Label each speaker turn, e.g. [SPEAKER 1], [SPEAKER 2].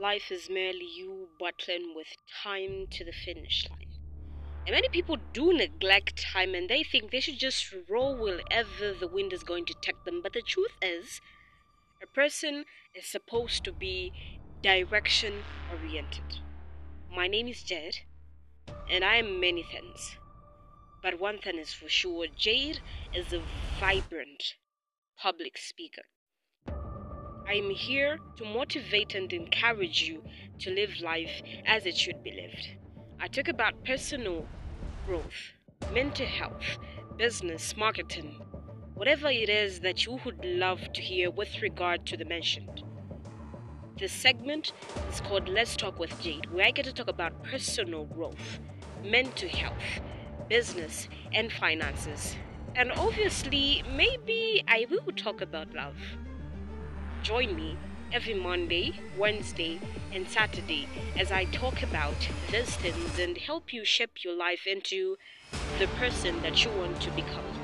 [SPEAKER 1] life is merely you battling with time to the finish line. And many people do neglect time and they think they should just roll wherever the wind is going to take them. But the truth is, a person is supposed to be direction oriented. My name is Jade, and I am many things. But one thing is for sure Jade is a vibrant public speaker. I am here to motivate and encourage you to live life as it should be lived. I talk about personal growth, mental health, business, marketing, whatever it is that you would love to hear with regard to the mentioned. This segment is called Let's Talk with Jade, where I get to talk about personal growth, mental health, business, and finances. And obviously, maybe I will talk about love. Join me every Monday, Wednesday, and Saturday as I talk about these things and help you shape your life into the person that you want to become.